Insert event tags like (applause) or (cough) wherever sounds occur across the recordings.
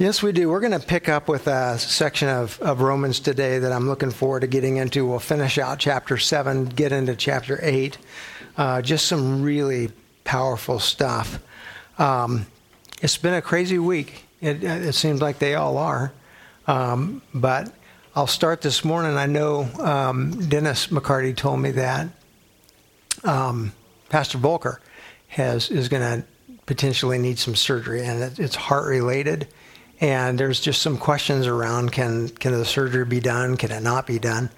Yes, we do. We're going to pick up with a section of, of Romans today that I'm looking forward to getting into. We'll finish out chapter 7, get into chapter 8. Uh, just some really powerful stuff. Um, it's been a crazy week. It, it seems like they all are. Um, but I'll start this morning. I know um, Dennis McCarty told me that um, Pastor Volker has is going to potentially need some surgery, and it, it's heart related and there's just some questions around can can the surgery be done? Can it not be done?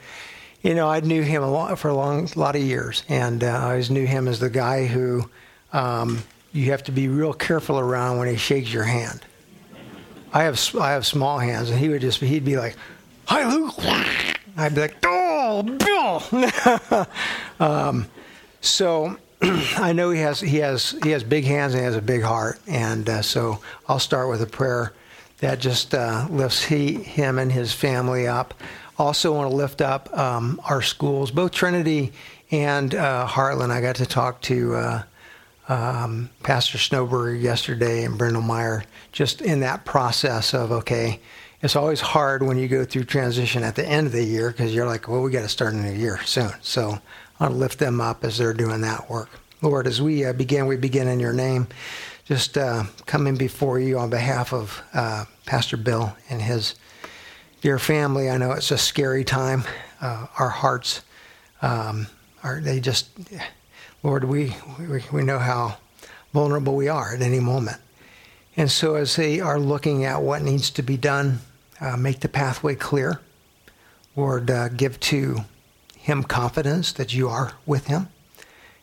You know i knew him a lot for a long lot of years. And uh, i always knew him as the guy who um, you have to be real careful around when he shakes your hand. I have i have small hands and he would just he'd be like hi luke. I'd be like oh bill. (laughs) Um, so (clears throat) I know he has he has he has big hands and he has a big heart, and uh, so I'll start with a prayer that just uh, lifts he, him and his family up. Also, want to lift up um, our schools, both Trinity and uh, Heartland. I got to talk to uh, um, Pastor Snowberg yesterday and Brendel Meyer, just in that process of okay. It's always hard when you go through transition at the end of the year because you're like, well, we got to start a new year soon. So I want to lift them up as they're doing that work. Lord, as we uh, begin, we begin in your name just uh, coming before you on behalf of uh, Pastor Bill and his dear family. I know it's a scary time. Uh, our hearts um, are, they just, Lord, we, we, we know how vulnerable we are at any moment. And so as they are looking at what needs to be done, uh, make the pathway clear. Lord, uh, give to him confidence that you are with him.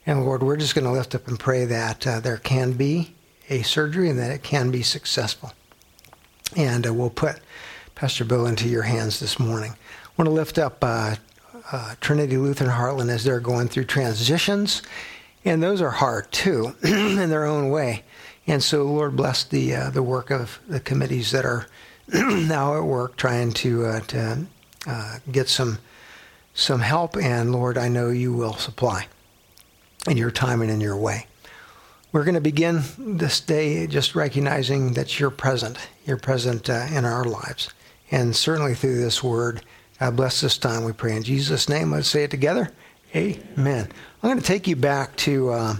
And Lord, we're just going to lift up and pray that uh, there can be a surgery and that it can be successful. And uh, we'll put Pastor Bill into your hands this morning. I want to lift up uh, uh, Trinity Lutheran Heartland as they're going through transitions, and those are hard too (clears throat) in their own way. And so, Lord, bless the uh, the work of the committees that are (clears throat) now at work trying to uh, to uh, get some some help. And Lord, I know you will supply in your time and in your way. We're going to begin this day just recognizing that you're present. You're present uh, in our lives. And certainly through this word, God bless this time, we pray in Jesus' name. Let's say it together. Amen. I'm going to take you back to uh,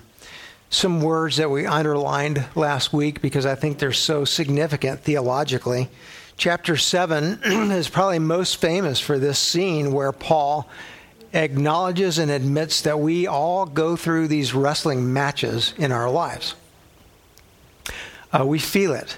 some words that we underlined last week because I think they're so significant theologically. Chapter 7 (clears throat) is probably most famous for this scene where Paul acknowledges and admits that we all go through these wrestling matches in our lives. Uh, we feel it.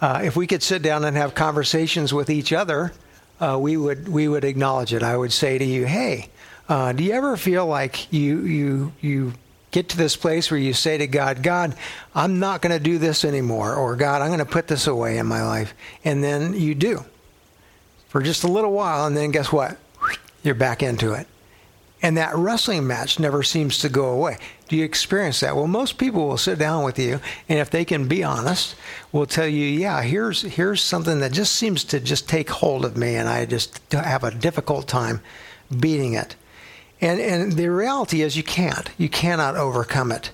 Uh, if we could sit down and have conversations with each other, uh, we would we would acknowledge it. I would say to you, "Hey, uh, do you ever feel like you you you get to this place where you say to God, God, I'm not going to do this anymore, or God, I'm going to put this away in my life," and then you do for just a little while, and then guess what? You're back into it. And that wrestling match never seems to go away. Do you experience that? Well, most people will sit down with you, and if they can be honest, will tell you, "Yeah, here's here's something that just seems to just take hold of me, and I just have a difficult time beating it." And and the reality is, you can't. You cannot overcome it.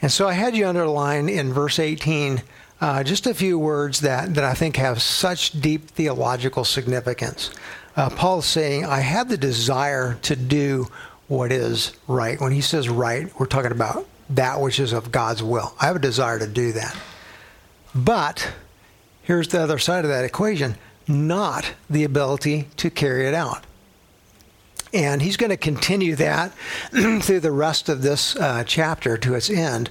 And so I had you underline in verse 18 uh, just a few words that that I think have such deep theological significance. Uh, Paul's saying, "I have the desire to do." What is right. When he says right, we're talking about that which is of God's will. I have a desire to do that. But here's the other side of that equation not the ability to carry it out. And he's going to continue that (clears throat) through the rest of this uh, chapter to its end.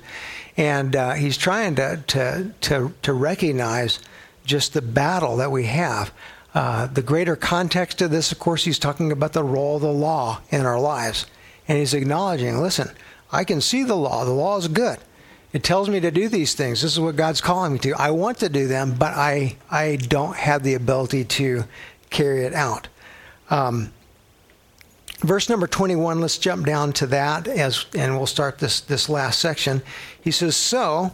And uh, he's trying to, to, to, to recognize just the battle that we have. Uh, the greater context of this, of course, he's talking about the role of the law in our lives. And he's acknowledging, listen, I can see the law. The law is good. It tells me to do these things. This is what God's calling me to. I want to do them, but I, I don't have the ability to carry it out. Um, verse number 21, let's jump down to that as, and we'll start this, this last section. He says, So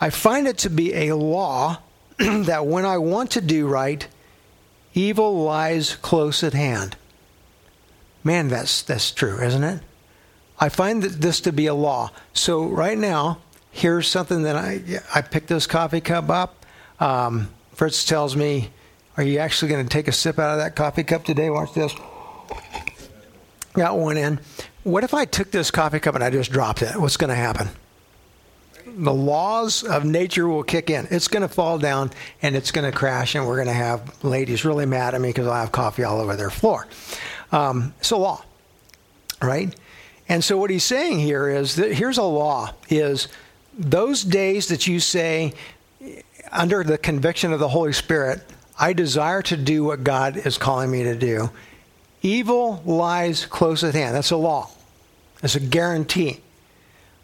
I find it to be a law (clears throat) that when I want to do right, Evil lies close at hand. Man, that's, that's true, isn't it? I find this to be a law. So right now, here's something that I I picked this coffee cup up. Um, Fritz tells me, Are you actually going to take a sip out of that coffee cup today? Watch this. Got one in. What if I took this coffee cup and I just dropped it? What's going to happen? The laws of nature will kick in. It's going to fall down and it's going to crash, and we're going to have ladies really mad at me because I have coffee all over their floor. Um, it's a law, right? And so what he's saying here is that here's a law: is those days that you say under the conviction of the Holy Spirit, I desire to do what God is calling me to do. Evil lies close at hand. That's a law. That's a guarantee.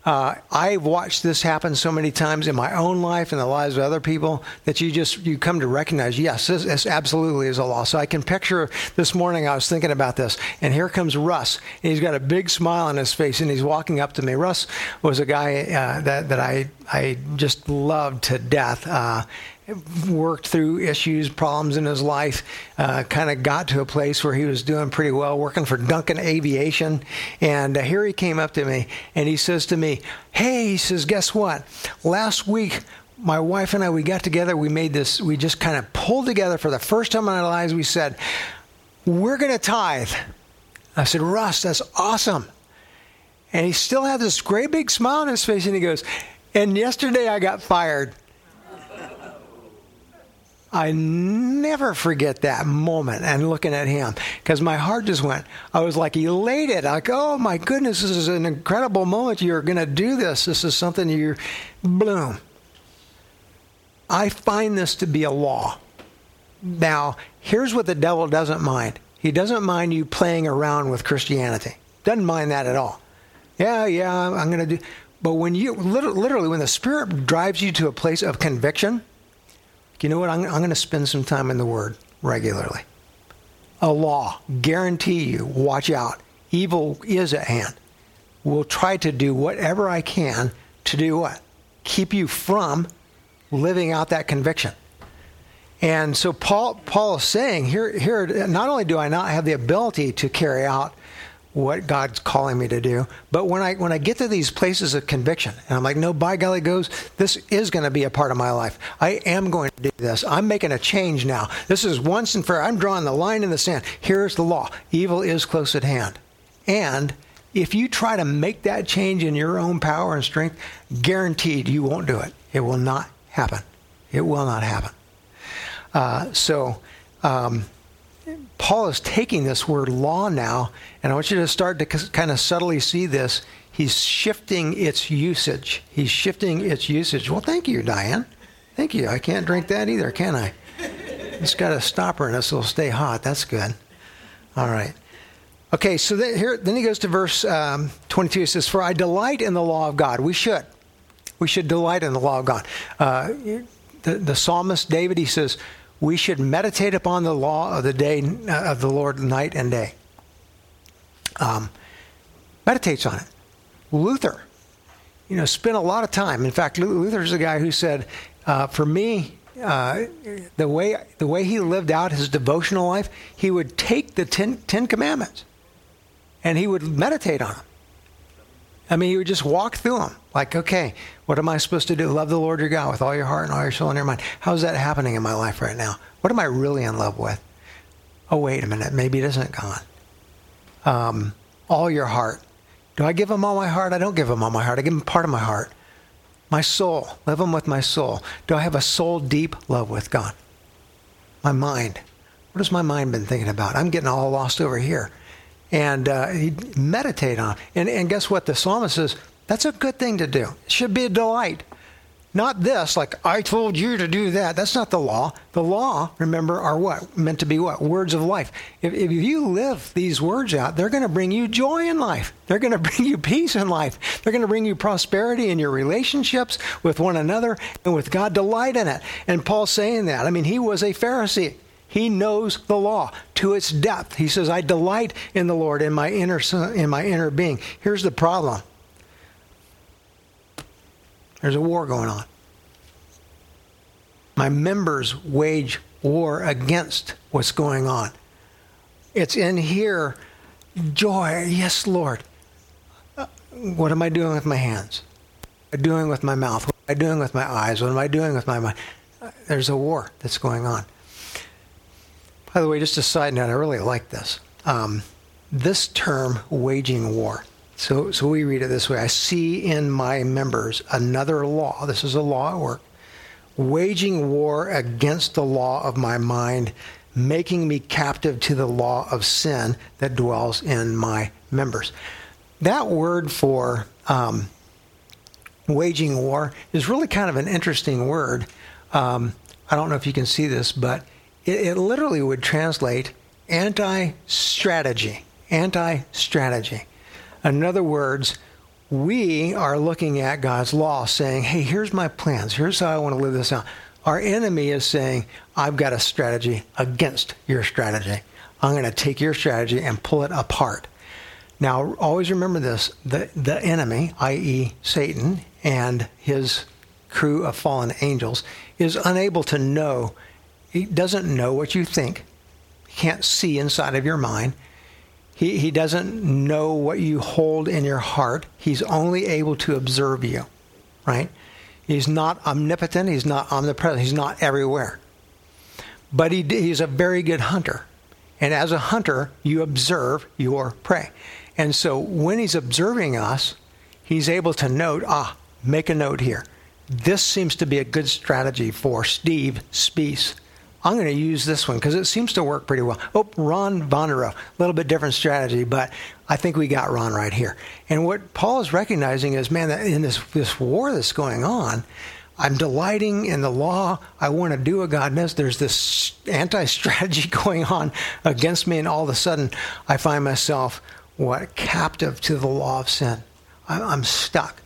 Uh, I've watched this happen so many times in my own life and the lives of other people that you just you come to recognize yes this, this, absolutely is a law so i can picture this morning i was thinking about this and here comes russ and he's got a big smile on his face and he's walking up to me. Russ was a guy uh, that, that I, I just loved to death uh, worked through issues, problems in his life, uh, kind of got to a place where he was doing pretty well, working for Duncan Aviation. And uh, here he came up to me and he says to me, Hey, he says, guess what? Last week, my wife and I, we got together, we made this, we just kind of pulled together for the first time in our lives. We said, We're going to tithe. I said, Russ, that's awesome. And he still had this great big smile on his face and he goes, And yesterday I got fired. I never forget that moment and looking at him because my heart just went. I was like elated, like, oh my goodness, this is an incredible moment. You're going to do this. This is something you're, bloom. I find this to be a law. Now, here's what the devil doesn't mind he doesn't mind you playing around with Christianity, doesn't mind that at all. Yeah, yeah, I'm going to do. But when you literally, when the Spirit drives you to a place of conviction, you know what? I'm, I'm going to spend some time in the Word regularly. A law, guarantee you, watch out. Evil is at hand. Will try to do whatever I can to do what? Keep you from living out that conviction. And so Paul Paul is saying here here not only do I not have the ability to carry out what God's calling me to do. But when I when I get to these places of conviction, and I'm like, no, by golly goes, this is going to be a part of my life. I am going to do this. I'm making a change now. This is once and for I'm drawing the line in the sand. Here's the law: evil is close at hand, and if you try to make that change in your own power and strength, guaranteed you won't do it. It will not happen. It will not happen. Uh, so. Um, Paul is taking this word law now, and I want you to start to kind of subtly see this. He's shifting its usage. He's shifting its usage. Well, thank you, Diane. Thank you. I can't drink that either, can I? It's got a stopper in it, so it'll stay hot. That's good. All right. Okay, so then, here, then he goes to verse um, 22. He says, For I delight in the law of God. We should. We should delight in the law of God. Uh, the, the psalmist David, he says, we should meditate upon the law of the day of the Lord night and day. Um, meditates on it. Luther, you know, spent a lot of time. In fact, Luther is the guy who said, uh, "For me, uh, the way the way he lived out his devotional life, he would take the ten, ten Commandments, and he would meditate on them. I mean, he would just walk through them. Like, okay, what am I supposed to do? Love the Lord your God with all your heart and all your soul and your mind. How's that happening in my life right now? What am I really in love with? Oh, wait a minute. Maybe it isn't God. Um, all your heart. Do I give him all my heart? I don't give him all my heart. I give him part of my heart. My soul. Love him with my soul. Do I have a soul deep love with God? My mind. What has my mind been thinking about? I'm getting all lost over here and uh, meditate on. And, and guess what? The psalmist says that's a good thing to do. It should be a delight. Not this, like, I told you to do that. That's not the law. The law, remember, are what? Meant to be what? Words of life. If, if you live these words out, they're going to bring you joy in life. They're going (laughs) to bring you peace in life. They're going to bring you prosperity in your relationships with one another and with God. Delight in it. And Paul's saying that. I mean, he was a Pharisee. He knows the law to its depth. He says, "I delight in the Lord in my inner in my inner being." Here's the problem. There's a war going on. My members wage war against what's going on. It's in here joy. Yes, Lord. Uh, what am I doing with my hands? What am I doing with my mouth? What am I doing with my eyes? What am I doing with my mind? there's a war that's going on. By the way, just a side note, I really like this. Um, this term, waging war. So, so we read it this way I see in my members another law. This is a law at work. Waging war against the law of my mind, making me captive to the law of sin that dwells in my members. That word for um, waging war is really kind of an interesting word. Um, I don't know if you can see this, but it, it literally would translate anti strategy. Anti strategy. In other words, we are looking at God's law saying, hey, here's my plans. Here's how I want to live this out. Our enemy is saying, I've got a strategy against your strategy. I'm going to take your strategy and pull it apart. Now, always remember this the, the enemy, i.e., Satan, and his crew of fallen angels, is unable to know. He doesn't know what you think, he can't see inside of your mind. He, he doesn't know what you hold in your heart. He's only able to observe you, right? He's not omnipotent. He's not omnipresent. He's not everywhere. But he, he's a very good hunter. And as a hunter, you observe your prey. And so when he's observing us, he's able to note, ah, make a note here. This seems to be a good strategy for Steve Spees. I'm going to use this one because it seems to work pretty well. Oh, Ron Vonderow, a little bit different strategy, but I think we got Ron right here. And what Paul is recognizing is, man, in this this war that's going on, I'm delighting in the law. I want to do what God does. There's this anti-strategy (laughs) going on against me, and all of a sudden, I find myself what captive to the law of sin. I'm stuck.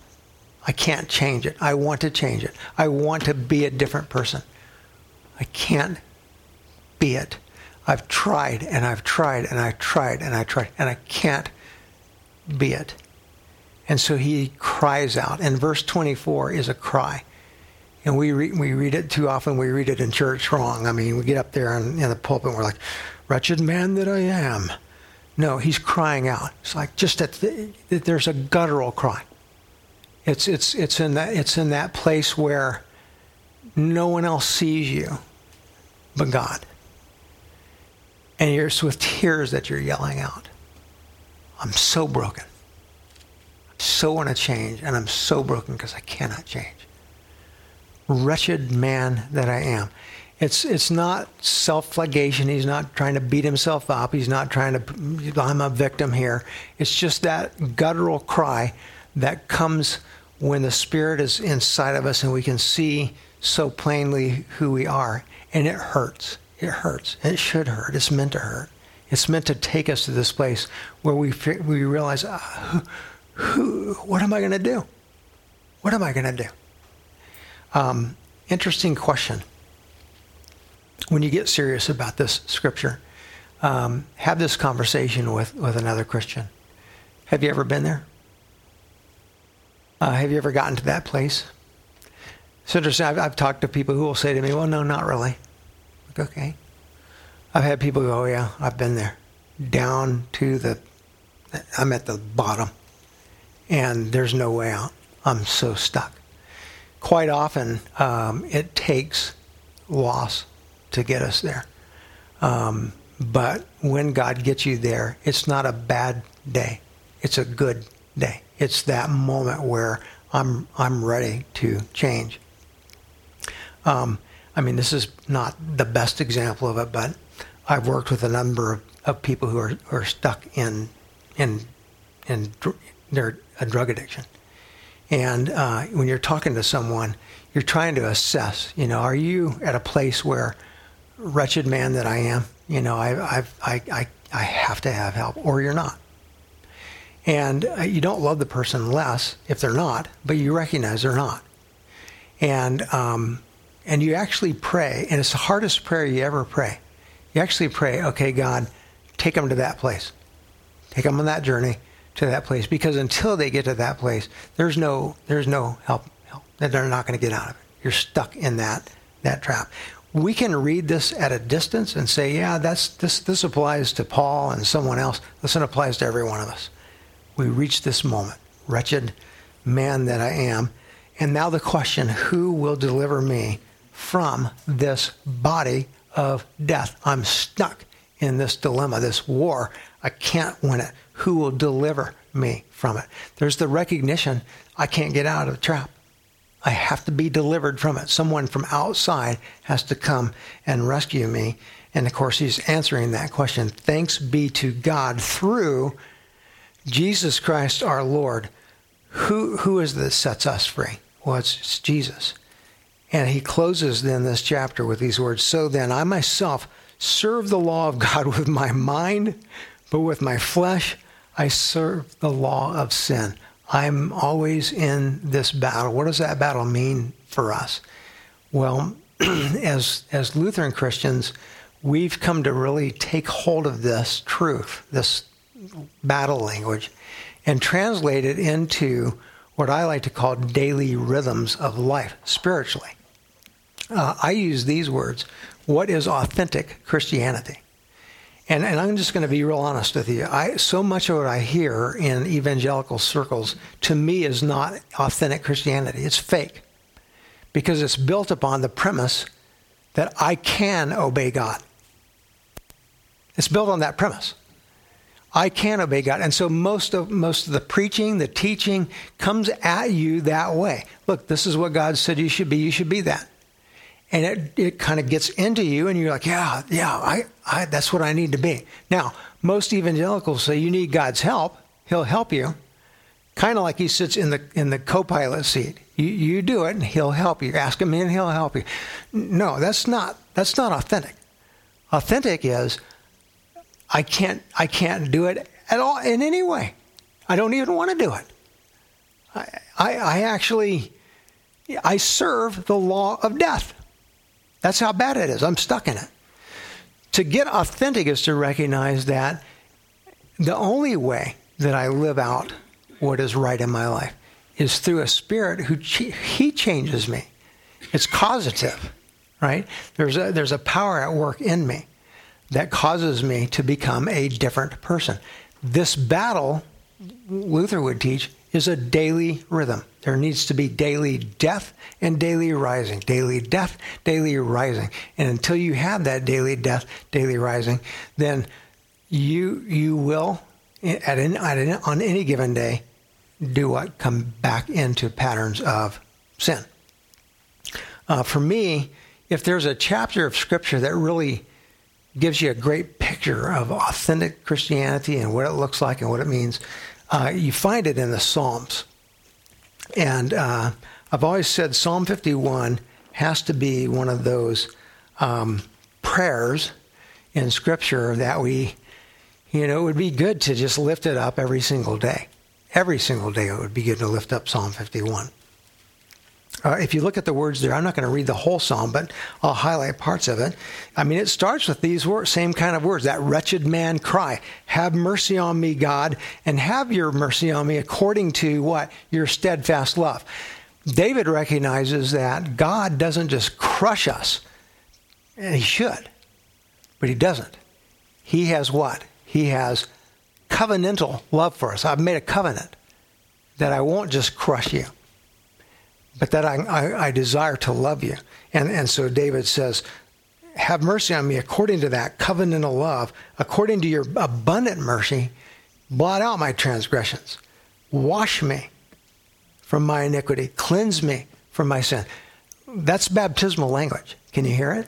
I can't change it. I want to change it. I want to be a different person. I can't be it. I've tried and I've tried and I've tried and I tried and I can't be it. And so he cries out. And verse 24 is a cry. And we, re- we read it too often, we read it in church wrong. I mean, we get up there in, in the pulpit and we're like, wretched man that I am. No, he's crying out. It's like just that the, there's a guttural cry. It's, it's, it's, in that, it's in that place where no one else sees you but God. And it's with tears that you're yelling out, I'm so broken. I so want to change, and I'm so broken because I cannot change. Wretched man that I am. It's it's not self-flagellation. He's not trying to beat himself up. He's not trying to. I'm a victim here. It's just that guttural cry that comes when the Spirit is inside of us and we can see so plainly who we are, and it hurts. It hurts. It should hurt. It's meant to hurt. It's meant to take us to this place where we we realize, uh, who, who, what am I going to do? What am I going to do? Um, interesting question. When you get serious about this scripture, um, have this conversation with, with another Christian. Have you ever been there? Uh, have you ever gotten to that place? It's interesting. I've, I've talked to people who will say to me, "Well, no, not really." Okay. I've had people go, oh, yeah, I've been there. Down to the, I'm at the bottom and there's no way out. I'm so stuck. Quite often, um, it takes loss to get us there. Um, but when God gets you there, it's not a bad day. It's a good day. It's that moment where I'm I'm ready to change. Um, I mean, this is not the best example of it, but I've worked with a number of, of people who are, are stuck in in in dr- their a drug addiction. And uh, when you're talking to someone, you're trying to assess. You know, are you at a place where, wretched man that I am, you know, I I've, I I I have to have help, or you're not. And uh, you don't love the person less if they're not, but you recognize they're not. And um, and you actually pray, and it's the hardest prayer you ever pray. You actually pray, okay, God, take them to that place. Take them on that journey to that place because until they get to that place, there's no there's no help help that they're not going to get out of it. You're stuck in that that trap. We can read this at a distance and say, yeah, that's this this applies to Paul and someone else. Listen, applies to every one of us. We reach this moment, wretched man that I am, and now the question, who will deliver me from this body of death. I'm stuck in this dilemma, this war. I can't win it. Who will deliver me from it? There's the recognition I can't get out of the trap. I have to be delivered from it. Someone from outside has to come and rescue me. And of course, he's answering that question. Thanks be to God through Jesus Christ our Lord. Who, who is this sets us free? Well, it's, it's Jesus. And he closes then this chapter with these words So then, I myself serve the law of God with my mind, but with my flesh, I serve the law of sin. I'm always in this battle. What does that battle mean for us? Well, (clears throat) as, as Lutheran Christians, we've come to really take hold of this truth, this battle language, and translate it into what I like to call daily rhythms of life spiritually. Uh, I use these words What is authentic Christianity? And, and I'm just going to be real honest with you. I, so much of what I hear in evangelical circles to me is not authentic Christianity. It's fake because it's built upon the premise that I can obey God. It's built on that premise. I can obey God. And so most of most of the preaching, the teaching comes at you that way. Look, this is what God said you should be. You should be that and it, it kind of gets into you and you're like yeah yeah I, I that's what i need to be. Now most evangelicals say you need god's help. He'll help you. Kind of like he sits in the in the co-pilot seat. You, you do it and he'll help you. Ask him and he'll help you. No that's not that's not authentic. Authentic is i can't i can't do it at all in any way. I don't even want to do it. I i, I actually i serve the law of death that's how bad it is. I'm stuck in it. To get authentic is to recognize that the only way that I live out what is right in my life is through a spirit who he changes me. It's causative, right? There's a, there's a power at work in me that causes me to become a different person. This battle, Luther would teach, is a daily rhythm. There needs to be daily death and daily rising, daily death, daily rising. And until you have that daily death, daily rising, then you you will at, an, at an, on any given day do what come back into patterns of sin. Uh, for me, if there's a chapter of scripture that really gives you a great picture of authentic Christianity and what it looks like and what it means, uh, you find it in the Psalms. And uh, I've always said Psalm 51 has to be one of those um, prayers in Scripture that we, you know, it would be good to just lift it up every single day. Every single day it would be good to lift up Psalm 51. Uh, if you look at the words there, I'm not going to read the whole psalm, but I'll highlight parts of it. I mean, it starts with these words, same kind of words, that wretched man cry, Have mercy on me, God, and have your mercy on me according to what? Your steadfast love. David recognizes that God doesn't just crush us, and he should, but he doesn't. He has what? He has covenantal love for us. I've made a covenant that I won't just crush you but that I, I, I desire to love you. And, and so David says, Have mercy on me according to that covenantal love, according to your abundant mercy, blot out my transgressions. Wash me from my iniquity, cleanse me from my sin. That's baptismal language. Can you hear it?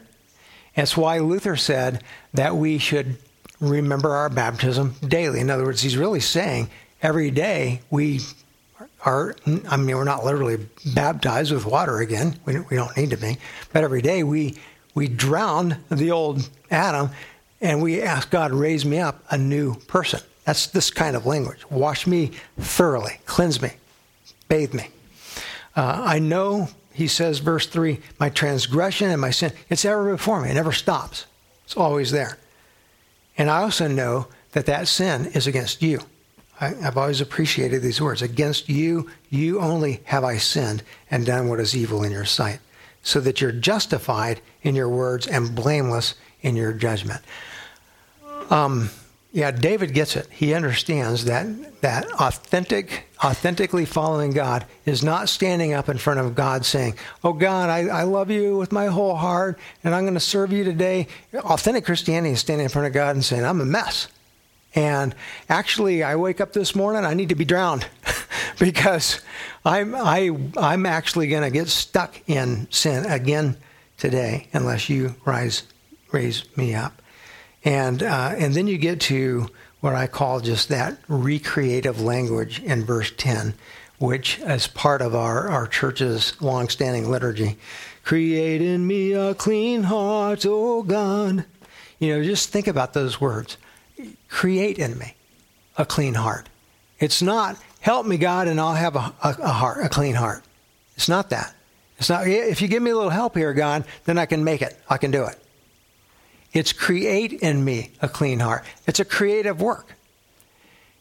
That's why Luther said that we should remember our baptism daily. In other words, he's really saying every day we are, I mean, we're not literally baptized with water again. We, we don't need to be. But every day we, we drown the old Adam and we ask God, raise me up a new person. That's this kind of language. Wash me thoroughly, cleanse me, bathe me. Uh, I know, he says, verse 3, my transgression and my sin, it's ever before me. It never stops, it's always there. And I also know that that sin is against you. I, have always appreciated these words. Against you, you only have I sinned and done what is evil in your sight, so that you're justified in your words and blameless in your judgment. Um, yeah, David gets it. He understands that that authentic, authentically following God is not standing up in front of God saying, "Oh God, I, I love you with my whole heart, and I'm going to serve you today." Authentic Christianity is standing in front of God and saying, "I'm a mess." And actually, I wake up this morning, I need to be drowned (laughs) because I'm, I, I'm actually going to get stuck in sin again today unless you rise, raise me up. And, uh, and then you get to what I call just that recreative language in verse 10, which is part of our, our church's longstanding liturgy. Create in me a clean heart, O God. You know, just think about those words create in me a clean heart. It's not, help me, God, and I'll have a, a, a, heart, a clean heart. It's not that. It's not, if you give me a little help here, God, then I can make it. I can do it. It's create in me a clean heart. It's a creative work.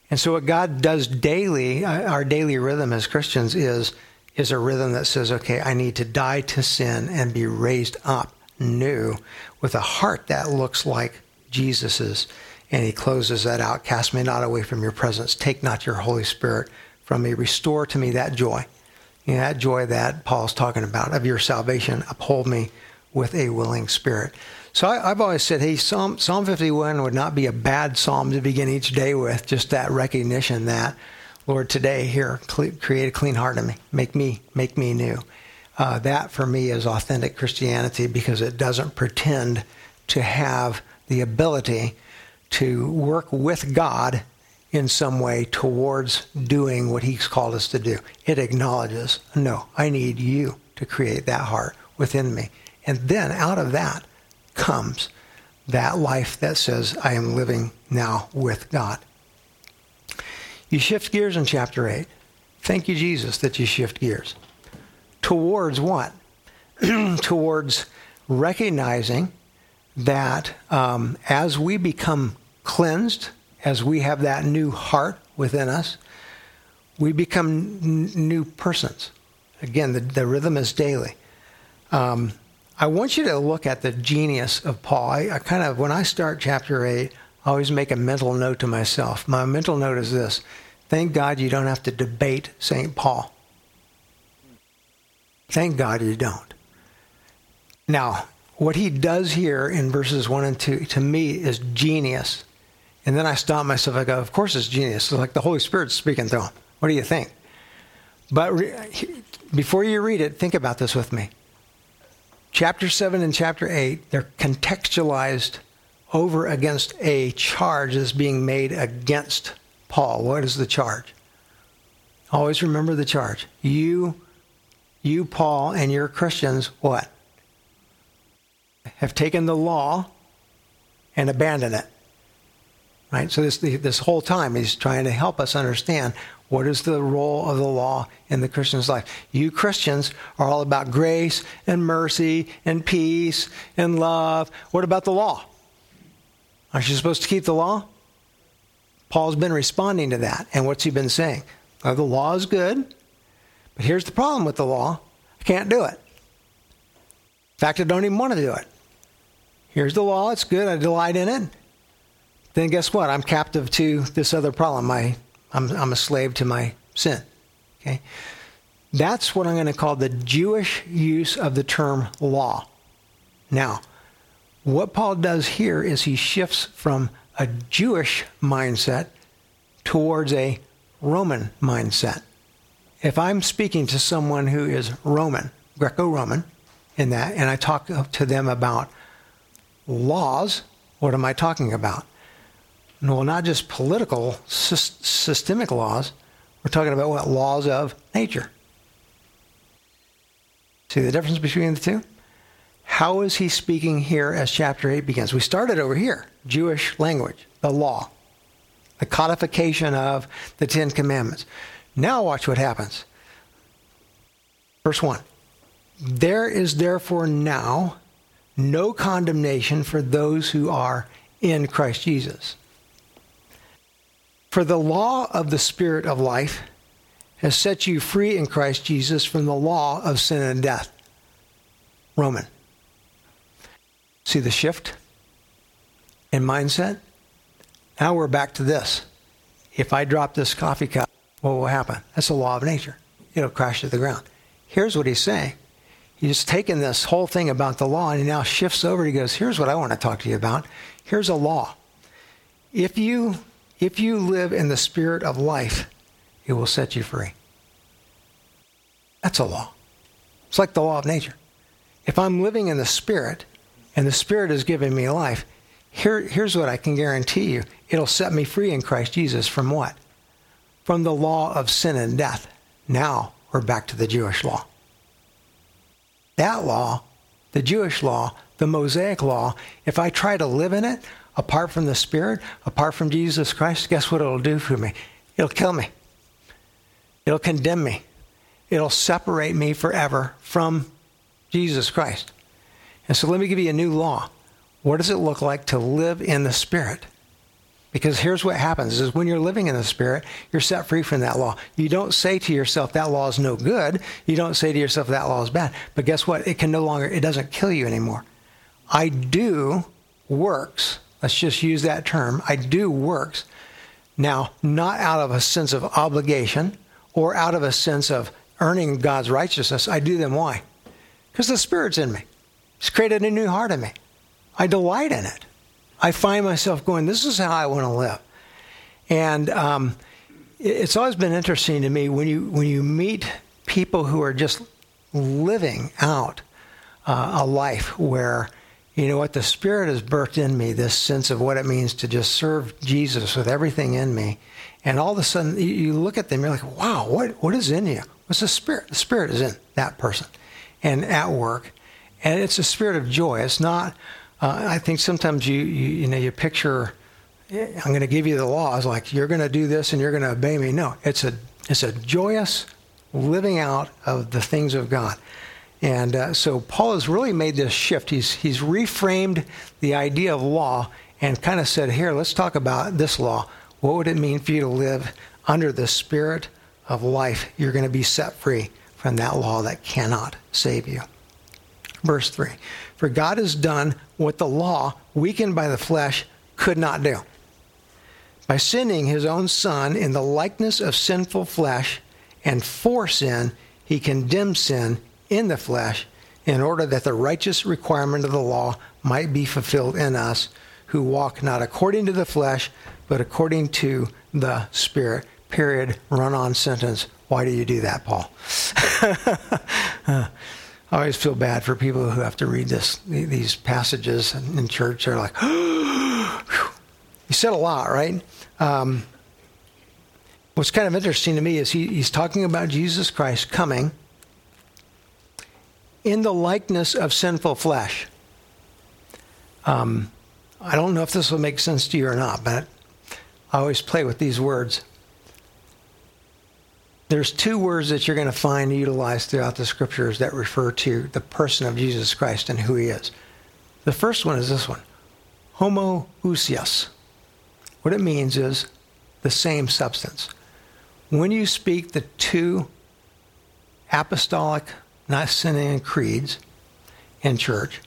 And so what God does daily, uh, our daily rhythm as Christians is, is a rhythm that says, okay, I need to die to sin and be raised up new with a heart that looks like Jesus's. And he closes that out. Cast me not away from your presence. Take not your Holy Spirit from me. Restore to me that joy. You know, that joy that Paul's talking about of your salvation. Uphold me with a willing spirit. So I, have always said, hey, Psalm, Psalm 51 would not be a bad psalm to begin each day with, just that recognition that, Lord, today, here, create a clean heart in me. Make me, make me new. Uh, that for me is authentic Christianity because it doesn't pretend to have the ability to work with God in some way towards doing what He's called us to do. It acknowledges, no, I need you to create that heart within me. And then out of that comes that life that says, I am living now with God. You shift gears in chapter 8. Thank you, Jesus, that you shift gears. Towards what? (clears throat) towards recognizing that um, as we become cleansed, as we have that new heart within us, we become n- new persons. Again, the, the rhythm is daily. Um, I want you to look at the genius of Paul. I, I kind of, when I start chapter 8, I always make a mental note to myself. My mental note is this Thank God you don't have to debate St. Paul. Thank God you don't. Now, what he does here in verses 1 and 2 to me is genius. And then I stop myself. I go, of course it's genius. It's like the Holy Spirit's speaking through him. What do you think? But re- before you read it, think about this with me. Chapter 7 and chapter 8, they're contextualized over against a charge that's being made against Paul. What is the charge? Always remember the charge. You, you, Paul, and your Christians, what? Have taken the law and abandoned it. Right? So this this whole time he's trying to help us understand what is the role of the law in the Christian's life. You Christians are all about grace and mercy and peace and love. What about the law? Aren't you supposed to keep the law? Paul's been responding to that. And what's he been saying? Oh, the law is good, but here's the problem with the law I can't do it. In fact, I don't even want to do it. Here's the law, it's good, I delight in it. Then guess what? I'm captive to this other problem. I, I'm, I'm a slave to my sin. Okay? That's what I'm going to call the Jewish use of the term law. Now, what Paul does here is he shifts from a Jewish mindset towards a Roman mindset. If I'm speaking to someone who is Roman, Greco Roman, in that, and I talk to them about laws, what am I talking about? Well, not just political, systemic laws. We're talking about what? Laws of nature. See the difference between the two? How is he speaking here as chapter 8 begins? We started over here Jewish language, the law, the codification of the Ten Commandments. Now, watch what happens. Verse 1 There is therefore now no condemnation for those who are in Christ Jesus. For the law of the Spirit of life has set you free in Christ Jesus from the law of sin and death. Roman. See the shift in mindset? Now we're back to this. If I drop this coffee cup, what will happen? That's the law of nature. It'll crash to the ground. Here's what he's saying. He's taken this whole thing about the law and he now shifts over. He goes, Here's what I want to talk to you about. Here's a law. If you if you live in the spirit of life, it will set you free. That's a law. It's like the law of nature. If I'm living in the spirit and the spirit is giving me life, here, here's what I can guarantee you it'll set me free in Christ Jesus from what? From the law of sin and death. Now we're back to the Jewish law. That law, the Jewish law, the Mosaic law, if I try to live in it apart from the Spirit, apart from Jesus Christ, guess what it'll do for me? It'll kill me. It'll condemn me. It'll separate me forever from Jesus Christ. And so let me give you a new law. What does it look like to live in the Spirit? Because here's what happens is when you're living in the Spirit, you're set free from that law. You don't say to yourself, that law is no good. You don't say to yourself, that law is bad. But guess what? It can no longer, it doesn't kill you anymore. I do works. Let's just use that term. I do works. Now, not out of a sense of obligation or out of a sense of earning God's righteousness. I do them why? Because the Spirit's in me. He's created a new heart in me. I delight in it. I find myself going, this is how I want to live. And um, it's always been interesting to me when you, when you meet people who are just living out uh, a life where, you know what, the Spirit has birthed in me this sense of what it means to just serve Jesus with everything in me. And all of a sudden, you look at them, you're like, wow, what, what is in you? What's the Spirit? The Spirit is in that person and at work. And it's a spirit of joy. It's not, uh, I think sometimes you, you, you know, you picture, I'm going to give you the laws, like you're going to do this and you're going to obey me. No, it's a, it's a joyous living out of the things of God. And uh, so Paul has really made this shift. He's, he's reframed the idea of law and kind of said, here, let's talk about this law. What would it mean for you to live under the spirit of life? You're going to be set free from that law that cannot save you. Verse 3 For God has done what the law, weakened by the flesh, could not do. By sending his own Son in the likeness of sinful flesh, and for sin, he condemned sin in the flesh, in order that the righteous requirement of the law might be fulfilled in us, who walk not according to the flesh, but according to the Spirit. Period. Run on sentence. Why do you do that, Paul? (laughs) I always feel bad for people who have to read this these passages in church. They're like, (gasps) "You said a lot, right?" Um, what's kind of interesting to me is he, he's talking about Jesus Christ coming in the likeness of sinful flesh. Um, I don't know if this will make sense to you or not, but I always play with these words there's two words that you're going to find utilized throughout the scriptures that refer to the person of Jesus Christ and who he is. The first one is this one homoousios. What it means is the same substance. When you speak the two apostolic Nicene creeds in church,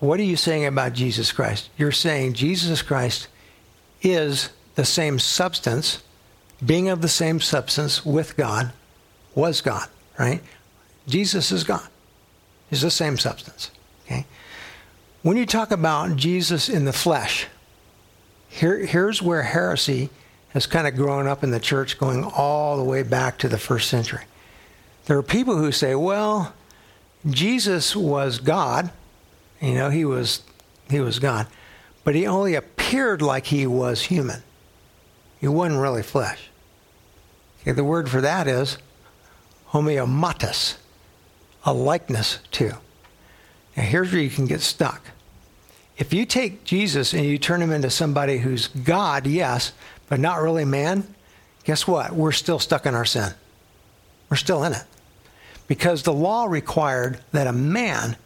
what are you saying about Jesus Christ? You're saying Jesus Christ is the same substance being of the same substance with God, was God, right? Jesus is God. He's the same substance. Okay? When you talk about Jesus in the flesh, here, here's where heresy has kind of grown up in the church going all the way back to the first century. There are people who say, well, Jesus was God. You know, he was he was God. But he only appeared like he was human. He wasn't really flesh. Okay, the word for that is homeomatos, a likeness to. Now, here's where you can get stuck. If you take Jesus and you turn him into somebody who's God, yes, but not really man, guess what? We're still stuck in our sin. We're still in it. Because the law required that a man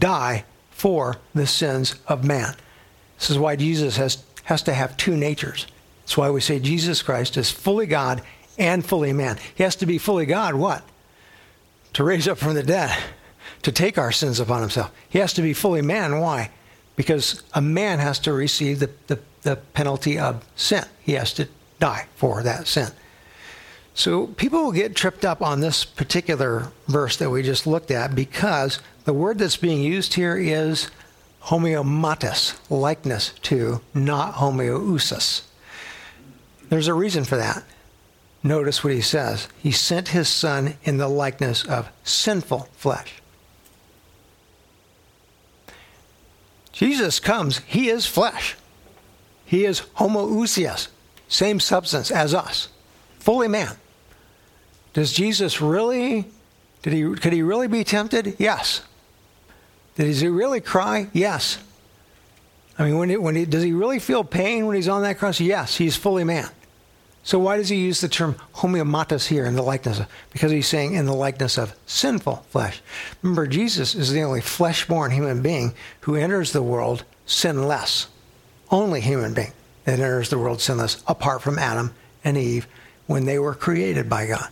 die for the sins of man. This is why Jesus has, has to have two natures. That's why we say Jesus Christ is fully God and fully man. He has to be fully God, what? To raise up from the dead, to take our sins upon himself. He has to be fully man. Why? Because a man has to receive the, the, the penalty of sin. He has to die for that sin. So people will get tripped up on this particular verse that we just looked at because the word that's being used here is homeomatos, likeness to, not homoousios. There's a reason for that. Notice what he says. He sent his son in the likeness of sinful flesh. Jesus comes, he is flesh. He is homoousios, same substance as us, fully man. Does Jesus really, did he, could he really be tempted? Yes. Does he really cry? Yes. I mean, when, he, when he, does he really feel pain when he's on that cross? Yes, he's fully man. So why does he use the term homeomatos here in the likeness of? Because he's saying in the likeness of sinful flesh. Remember, Jesus is the only flesh-born human being who enters the world sinless. Only human being that enters the world sinless, apart from Adam and Eve when they were created by God.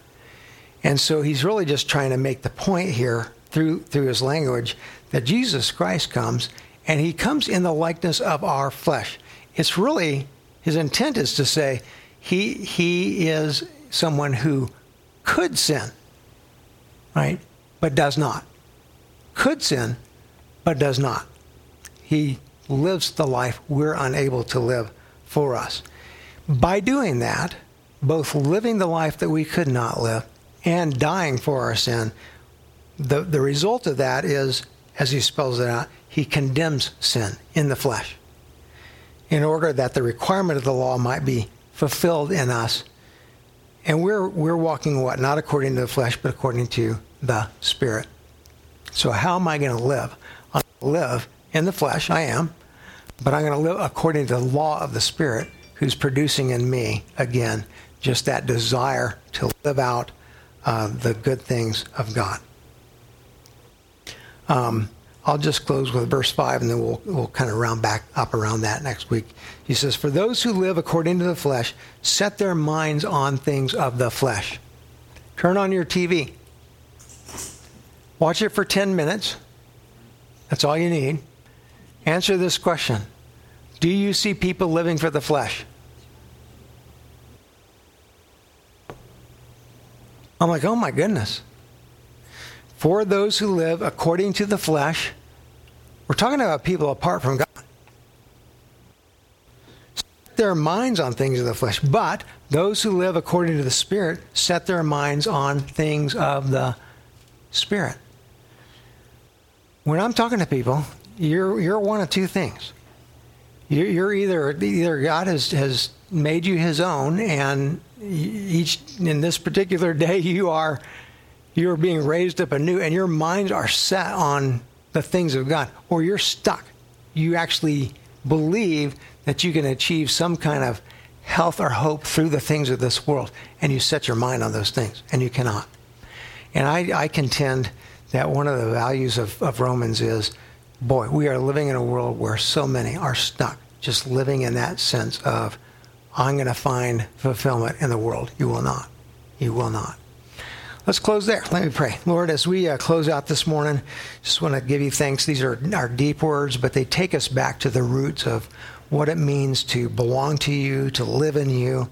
And so he's really just trying to make the point here through, through his language that Jesus Christ comes and he comes in the likeness of our flesh. It's really, his intent is to say he, he is someone who could sin, right? But does not. Could sin, but does not. He lives the life we're unable to live for us. By doing that, both living the life that we could not live and dying for our sin, the, the result of that is, as he spells it out, he condemns sin in the flesh in order that the requirement of the law might be fulfilled in us. And we're, we're walking what? Not according to the flesh, but according to the Spirit. So, how am I going to live? I'm going to live in the flesh, I am, but I'm going to live according to the law of the Spirit who's producing in me, again, just that desire to live out uh, the good things of God. Um, I'll just close with verse 5 and then we'll, we'll kind of round back up around that next week. He says, For those who live according to the flesh set their minds on things of the flesh. Turn on your TV. Watch it for 10 minutes. That's all you need. Answer this question Do you see people living for the flesh? I'm like, oh my goodness. For those who live according to the flesh, we're talking about people apart from God. Their minds on things of the flesh, but those who live according to the Spirit set their minds on things of the Spirit. When I'm talking to people, you're, you're one of two things. You're, you're either, either God has, has made you his own, and each in this particular day (laughs) you are you're being raised up anew and your minds are set on the things of God or you're stuck you actually believe that you can achieve some kind of health or hope through the things of this world and you set your mind on those things and you cannot and I, I contend that one of the values of, of Romans is boy we are living in a world where so many are stuck just living in that sense of I'm going to find fulfillment in the world. You will not. You will not. Let's close there. Let me pray. Lord, as we uh, close out this morning, just want to give you thanks. These are our deep words, but they take us back to the roots of what it means to belong to you, to live in you,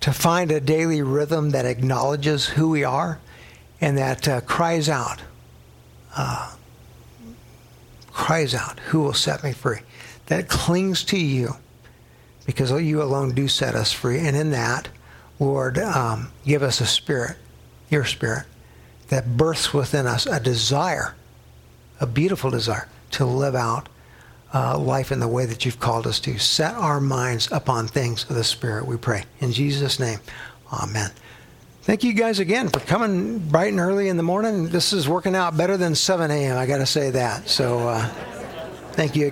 to find a daily rhythm that acknowledges who we are and that uh, cries out, uh, cries out, who will set me free? That clings to you because you alone do set us free. And in that, Lord, um, give us a spirit, your spirit, that births within us a desire, a beautiful desire to live out uh, life in the way that you've called us to. Set our minds upon things of the Spirit, we pray. In Jesus' name, amen. Thank you guys again for coming bright and early in the morning. This is working out better than 7 a.m., I got to say that. So uh, thank you.